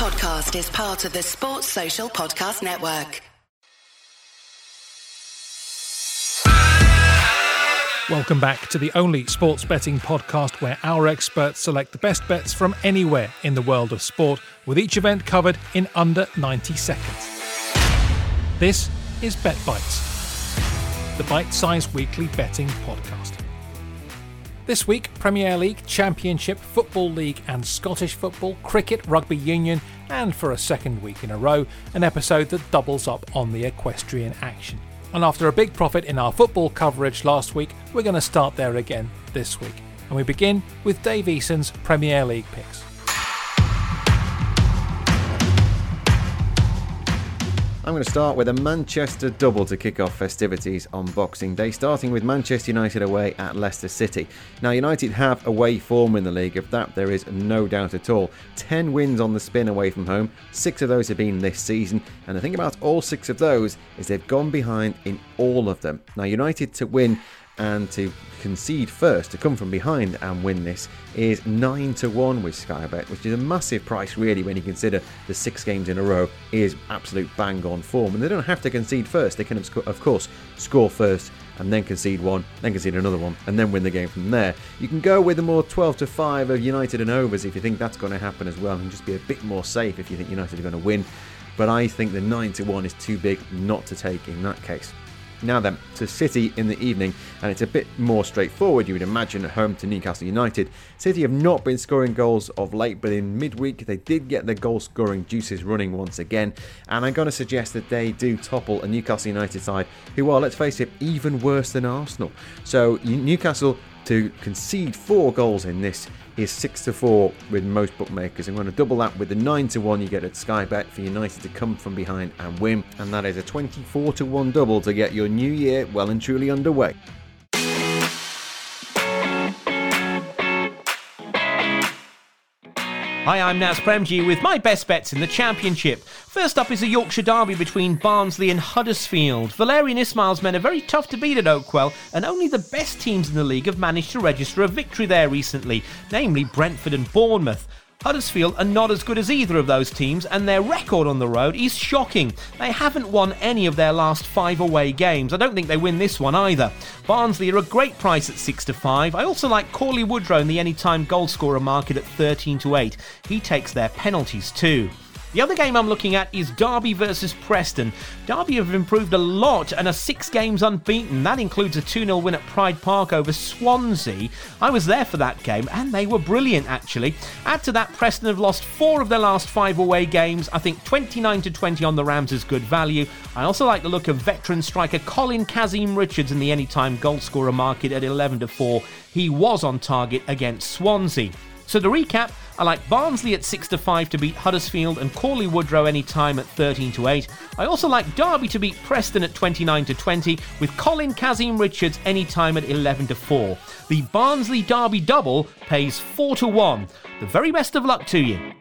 podcast is part of the Sports Social Podcast Network. Welcome back to the only sports betting podcast where our experts select the best bets from anywhere in the world of sport, with each event covered in under 90 seconds. This is Bet Bites, the bite sized weekly betting podcast. This week, Premier League, Championship, Football League, and Scottish football, cricket, rugby union, and for a second week in a row, an episode that doubles up on the equestrian action. And after a big profit in our football coverage last week, we're going to start there again this week. And we begin with Dave Easson's Premier League picks. I'm going to start with a Manchester double to kick off festivities on Boxing Day, starting with Manchester United away at Leicester City. Now, United have away form in the league, of that there is no doubt at all. 10 wins on the spin away from home, six of those have been this season, and the thing about all six of those is they've gone behind in all of them. Now, United to win and to concede first to come from behind and win this is 9 to 1 with Sky Bet, which is a massive price really when you consider the six games in a row is absolute bang on form. And they don't have to concede first, they can, of course, score first and then concede one, then concede another one, and then win the game from there. You can go with a more 12 to 5 of United and overs if you think that's going to happen as well, and just be a bit more safe if you think United are going to win. But I think the 9 to 1 is too big not to take in that case. Now then, to City in the evening, and it's a bit more straightforward, you would imagine, at home to Newcastle United. City have not been scoring goals of late, but in midweek they did get their goal scoring juices running once again, and I'm going to suggest that they do topple a Newcastle United side who are, let's face it, even worse than Arsenal. So Newcastle to concede four goals in this is 6 to 4 with most bookmakers. I'm going to double that with the 9 to 1 you get at Sky Bet for United to come from behind and win, and that is a 24 to 1 double to get your new year well and truly underway. Hi, I'm Naz Premji with my best bets in the Championship. First up is a Yorkshire derby between Barnsley and Huddersfield. Valérien Ismaël's men are very tough to beat at Oakwell, and only the best teams in the league have managed to register a victory there recently, namely Brentford and Bournemouth. Huddersfield are not as good as either of those teams, and their record on the road is shocking. They haven't won any of their last five away games. I don't think they win this one either. Barnsley are a great price at 6 to 5. I also like Cauley Woodrow in the anytime goalscorer market at 13 to 8. He takes their penalties too. The other game I'm looking at is Derby versus Preston. Derby have improved a lot and are six games unbeaten. That includes a 2 0 win at Pride Park over Swansea. I was there for that game and they were brilliant actually. Add to that, Preston have lost four of their last five away games. I think 29 to 20 on the Rams is good value. I also like the look of veteran striker Colin Kazim Richards in the anytime goalscorer market at 11 to 4. He was on target against Swansea. So to recap, I like Barnsley at 6 to 5 to beat Huddersfield and Cauley Woodrow anytime at 13 to 8. I also like Derby to beat Preston at 29 to 20 with Colin Kazim Richards anytime at 11 to 4. The Barnsley Derby double pays 4 to 1. The very best of luck to you.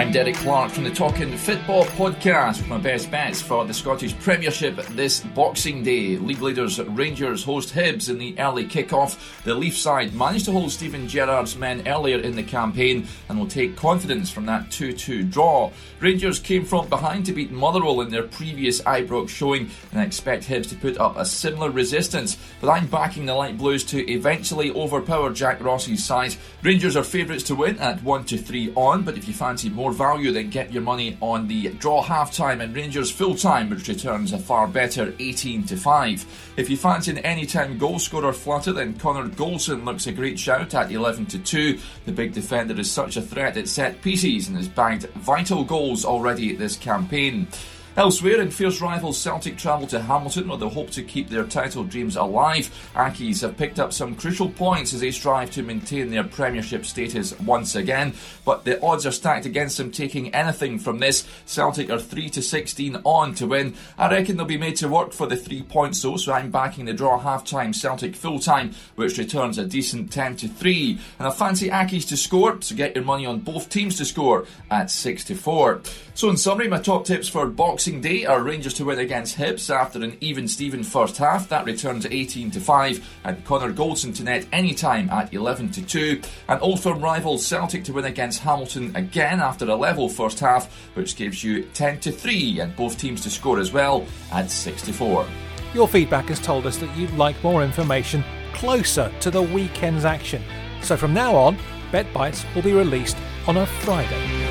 I'm Derek Clark from the Talking Football podcast with my best bets for the Scottish Premiership this Boxing Day. League leaders Rangers host Hibs in the early kick-off. The Leith side managed to hold Steven Gerrard's men earlier in the campaign and will take confidence from that 2-2 draw. Rangers came from behind to beat Motherwell in their previous Ibrox showing and I expect Hibs to put up a similar resistance, but I'm backing the Light Blues to eventually overpower Jack Ross's side. Rangers are favourites to win at 1-3 on, but if you fancy more more value, than get your money on the draw half time and Rangers full time, which returns a far better 18 to 5. If you fancy an anytime goal scorer flutter, then Connor Goldson looks a great shout at 11 to 2. The big defender is such a threat at set pieces and has bagged vital goals already this campaign. Elsewhere, in fierce rivals Celtic travel to Hamilton where they hope to keep their title dreams alive. Accies have picked up some crucial points as they strive to maintain their Premiership status once again, but the odds are stacked against them taking anything from this. Celtic are 3 to 16 on to win. I reckon they'll be made to work for the three points though, so I'm backing the draw half time Celtic full time, which returns a decent 10 to 3. And I fancy Accies to score, so get your money on both teams to score at 6 to 4. So, in summary, my top tips for box Boxing Day our Rangers to win against Hibs after an even Steven first half. That returned to 18 to 5, and Connor Goldson to net anytime at 11 to 2. And Old Firm rivals Celtic to win against Hamilton again after a level first half, which gives you 10 to 3, and both teams to score as well at 64. Your feedback has told us that you'd like more information closer to the weekend's action. So from now on, Bet Bites will be released on a Friday.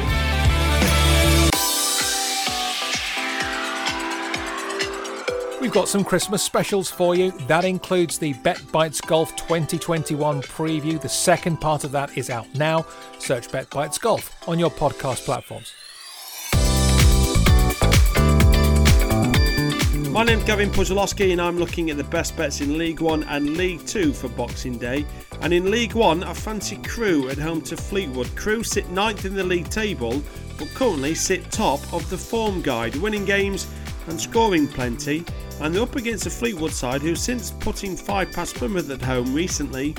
We've got some Christmas specials for you. That includes the Bet Bites Golf 2021 preview. The second part of that is out now. Search Bet Bites Golf on your podcast platforms. My name's Gavin Puszczalowskyi, and I'm looking at the best bets in League One and League Two for Boxing Day. And in League One, I fancy Crewe at home to Fleetwood. Crewe sit ninth in the league table, but currently sit top of the form guide, winning games and scoring plenty. And they're up against a Fleetwood side who, since putting five past Plymouth at home recently,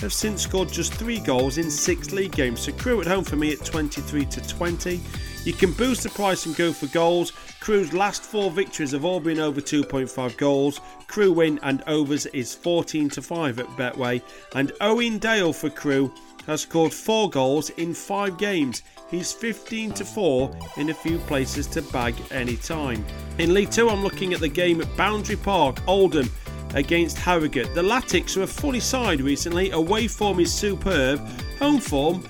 have since scored just three goals in six league games. So Crewe at home for me at 23 to 20. You can boost the price and go for goals. Crewe's last four victories have all been over 2.5 goals. Crewe win and overs is 14 to 5 at Betway. And Owen Dale for Crewe has scored four goals in five games. He's 15 to 4 in a few places to bag any time. In League 2, I'm looking at the game at Boundary Park, Oldham against Harrogate. The Latics are a funny side recently. Away form is superb. Home form,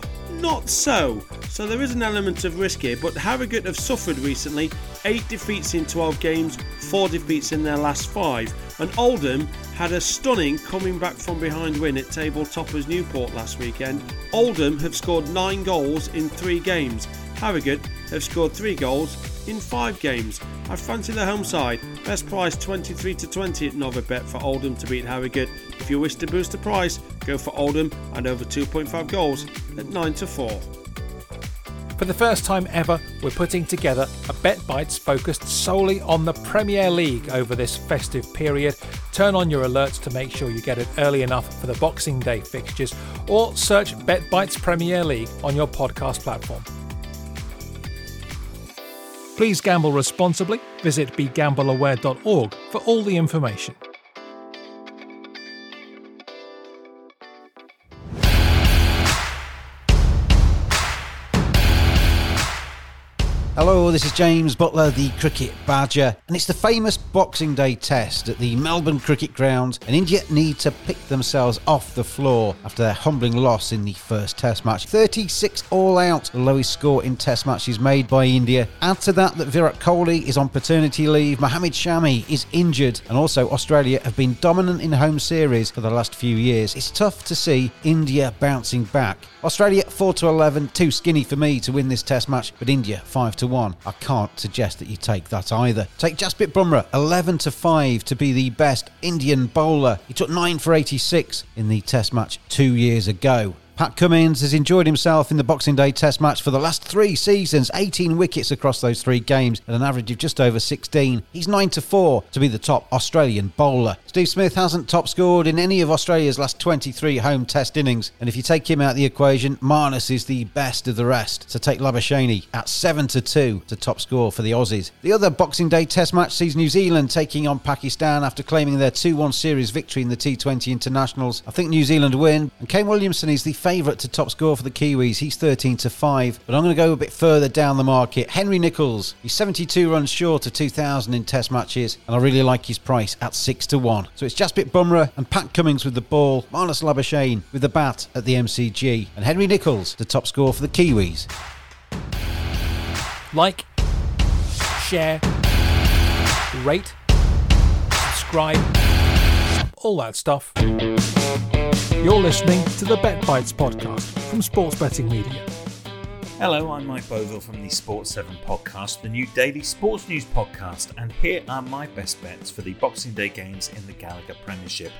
not so. So there is an element of risk here, but Harrogate have suffered recently. Eight defeats in 12 games, four defeats in their last five. And Oldham had a stunning coming back from behind win at table toppers Newport last weekend. Oldham have scored nine goals in three games. Harrogate have scored three goals in five games. I fancy the home side. Best price 23 to 20 at Novibet for Oldham to beat Harrogate. If you wish to boost the price, go for Oldham and over 2.5 goals at 9 to 4. For the first time ever, we're putting together a Bet Bites focused solely on the Premier League over this festive period. Turn on your alerts to make sure you get it early enough for the Boxing Day fixtures, or search Bet Bites Premier League on your podcast platform. Please gamble responsibly. Visit begambleaware.org for all the information. Hello, this is James Buttler, the Cricket Badger, and it's the famous Boxing Day test at the Melbourne Cricket Ground. And India need to pick themselves off the floor after their humbling loss in the first Test match. 36 all out, the lowest score in Test matches made by India. Add to that that Virat Kohli is on paternity leave, Mohammad Shami is injured, and also Australia have been dominant in home series for the last few years. It's tough to see India bouncing back. Australia 4 to 11, too skinny for me to win this Test match, but India 5 to 1. I can't suggest that you take that either. Take Jasprit Bumrah 11 to 5 to be the best Indian bowler. He took 9 for 86 in the Test match 2 years ago. Pat Cummins has enjoyed himself in the Boxing Day Test match for the last three seasons, 18 wickets across those three games at an average of just over 16. He's 9 to 4 to be the top Australian bowler. Steve Smith hasn't top scored in any of Australia's last 23 home Test innings, and if you take him out of the equation, Marnus is the best of the rest. So take Labuschagne at 7 to 2 to top score for the Aussies. The other Boxing Day Test match sees New Zealand taking on Pakistan after claiming their 2 1 series victory in the T20 internationals. I think New Zealand win, and Kane Williamson is the favourite to top score for the Kiwis. He's 13 to 5. But I'm going to go a bit further down the market. Henry Nicholls. He's 72 runs short of 2,000 in Test matches, and I really like his price at 6 to 1. So it's Jasprit Bumrah and Pat Cummins with the ball, Marnus Labuschagne with the bat at the MCG, and Henry Nicholls, the top score for the Kiwis. Like, share, rate, subscribe, all that stuff. You're listening to the Bet Bites podcast from Sports Betting Media. Hello, I'm Mike Bovill from the Sports 7 podcast, the new daily sports news podcast, and here are my best bets for the Boxing Day games in the Gallagher Premiership.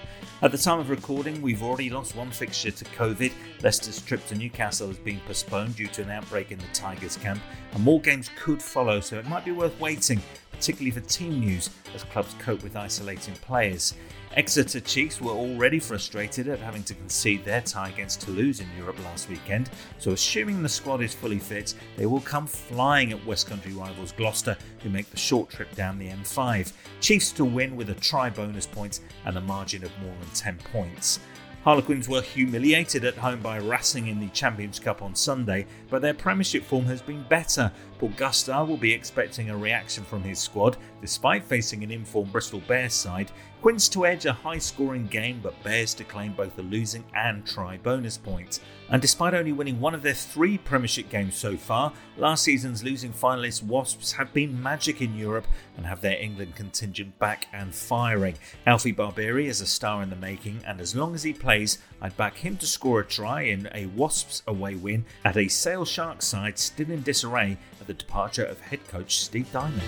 At the time of recording, we've already lost one fixture to COVID. Leicester's trip to Newcastle has been postponed due to an outbreak in the Tigers camp, and more games could follow, so it might be worth waiting particularly for team news as clubs cope with isolating players. Exeter Chiefs were already frustrated at having to concede their tie against Toulouse in Europe last weekend, so assuming the squad is fully fit, they will come flying at West Country rivals Gloucester, who make the short trip down the M5. Chiefs to win with a try bonus points and a margin of more than 10 points. Harlequins were humiliated at home by Racing in the Champions Cup on Sunday, but their Premiership form has been better. Paul Gustard will be expecting a reaction from his squad, despite facing an informed Bristol Bears side. Quins to edge a high scoring game, but Bears to claim both the losing and try bonus points. And despite only winning one of their three Premiership games so far, last season's losing finalists Wasps have been magic in Europe and have their England contingent back and firing. Alfie Barbeary is a star in the making, and as long as he plays, I'd back him to score a try in a Wasps away win at a Sale Sharks side still in disarray at the departure of head coach Steve Diamond.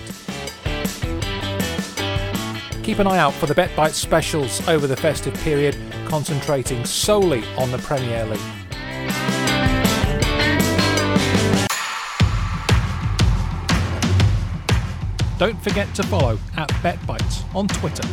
Keep an eye out for the BetBite specials over the festive period, concentrating solely on the Premier League. Don't forget to follow at BetBites on Twitter.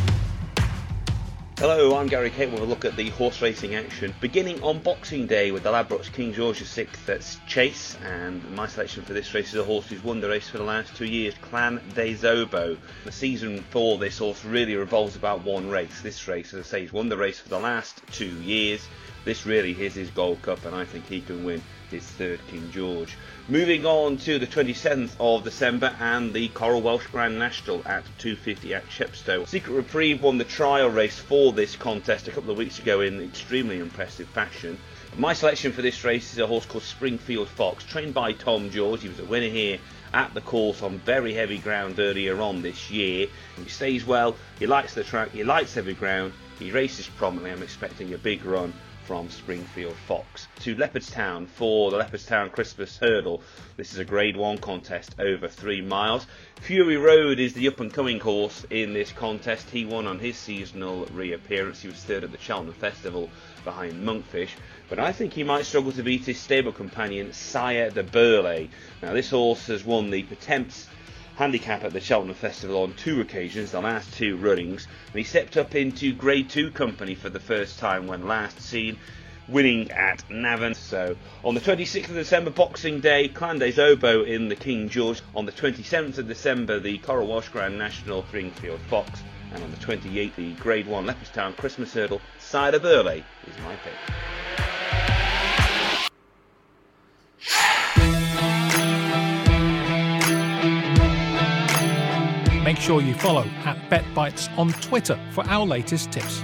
Hello, I'm Gary Kate with a look at the horse racing action. Beginning on Boxing Day with the Ladbrokes King George VI that's Chase, and my selection for this race is a horse who's won the race for the last two years, Clan des Obeaux. The season for this horse really revolves about one race. This race, as I say, he's won the race for the last two years. This really is his Gold Cup, and I think he can win his third King George. Moving on to the 27th of December and the Coral Welsh Grand National at 250 at Chepstow. Secret Reprieve won the trial race for this contest a couple of weeks ago in extremely impressive fashion. My selection for this race is a horse called Springfield Fox, trained by Tom George. He was a winner here at the course on very heavy ground earlier on this year. He stays well, he likes the track, he likes heavy ground, he races prominently. I'm expecting a big run from Springfield Fox to Leopardstown for the Leopardstown Christmas Hurdle. This is a Grade 1 contest over 3 miles. Fury Road is the up and coming horse in this contest. He won on his seasonal reappearance. He was third at the Cheltenham Festival behind Monkfish. But I think he might struggle to beat his stable companion Sire du Berlais. Now, this horse has won the Pertemps handicap at the Cheltenham Festival on two occasions, the last two runnings, and he stepped up into Grade 2 company for the first time when last seen winning at Navan. So on the 26th of December, Boxing Day, Clan des Obeaux in the King George. On the 27th of December, the Coral Welsh Grand National Springfield Fox. And on the 28th, the Grade 1 Leopardstown Christmas Hurdle, Sire du Berlais is my pick. Sure you follow at BetBites on Twitter for our latest tips.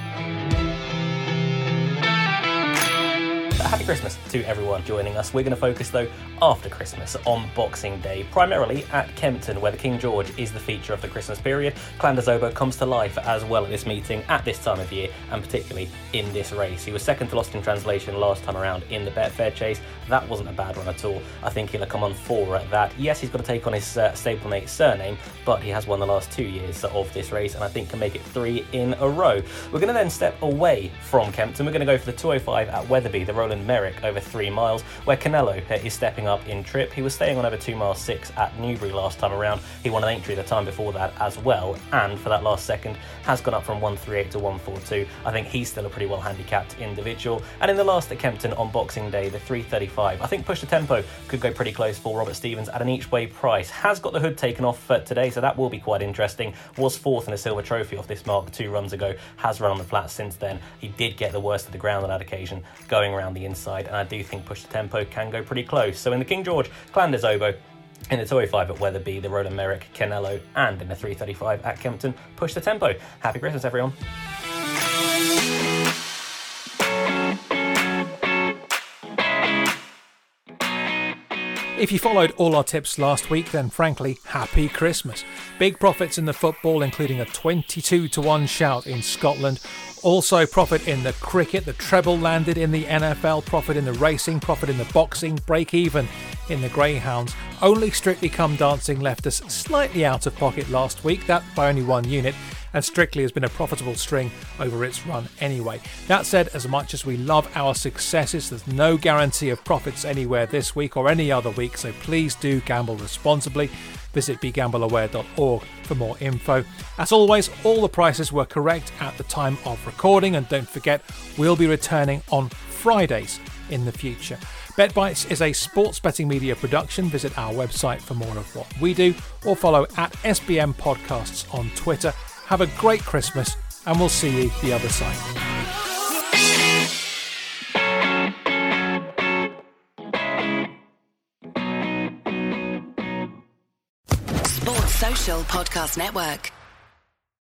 Happy Christmas to everyone joining us. We're going to focus, though, after Christmas on Boxing Day, primarily at Kempton, where the King George is the feature of the Christmas period. Obeaux comes to life as well at this meeting at this time of year, and particularly in this race. He was second to Lost in Translation last time around in the Betfair Chase. That wasn't a bad run at all. I think he'll come on four at that. Yes, he's got to take on his uh, stablemate Cyrname, but he has won the last two years of this race, and I think can make it three in a row. We're going to then step away from Kempton. We're going to go for the 205 at Wetherby, the Rowland Meyrick over three miles, where Canelo is stepping up in trip. He was staying on over two miles six at Newbury last time around. He won an entry the time before that as well, and for that last second has gone up from 138 to 142. I think he's still a pretty well handicapped individual. And in the last at Kempton on Boxing Day, the 335, I think push the tempo could go pretty close for Robert Stevens at an each way price. Has got the hood taken off for today, so that will be quite interesting. Was fourth in a silver trophy off this mark two runs ago, has run on the flat since then. He did get the worst of the ground on that occasion, going around the inside, and I do think push the tempo can go pretty close. So in the King George, Clan des Obeaux, in the 205 at Wetherby, the Rowland Meyrick, Canelo, and in the 335 at Kempton, push the tempo. Happy Christmas, everyone. If you followed all our tips last week, then frankly, happy Christmas. Big profits in the football, including a 22 to 1 shout in Scotland. Also, profit in the cricket, the treble landed in the NFL, profit in the racing, profit in the boxing, break even in the greyhounds. Only Strictly Come Dancing left us slightly out of pocket last week, that by only one unit and Strictly has been a profitable string over its run anyway. That said, as much as we love our successes, there's no guarantee of profits anywhere this week or any other week, so please do gamble responsibly. Visit begambleaware.org for more info. As always, all the prices were correct at the time of recording, and don't forget, we'll be returning on Fridays in the future. BetBites is a sports betting media production. Visit our website for more of what we do, or follow at SBM Podcasts on Twitter. Have a great Christmas, and we'll see you the other side. Sports Social Podcast Network.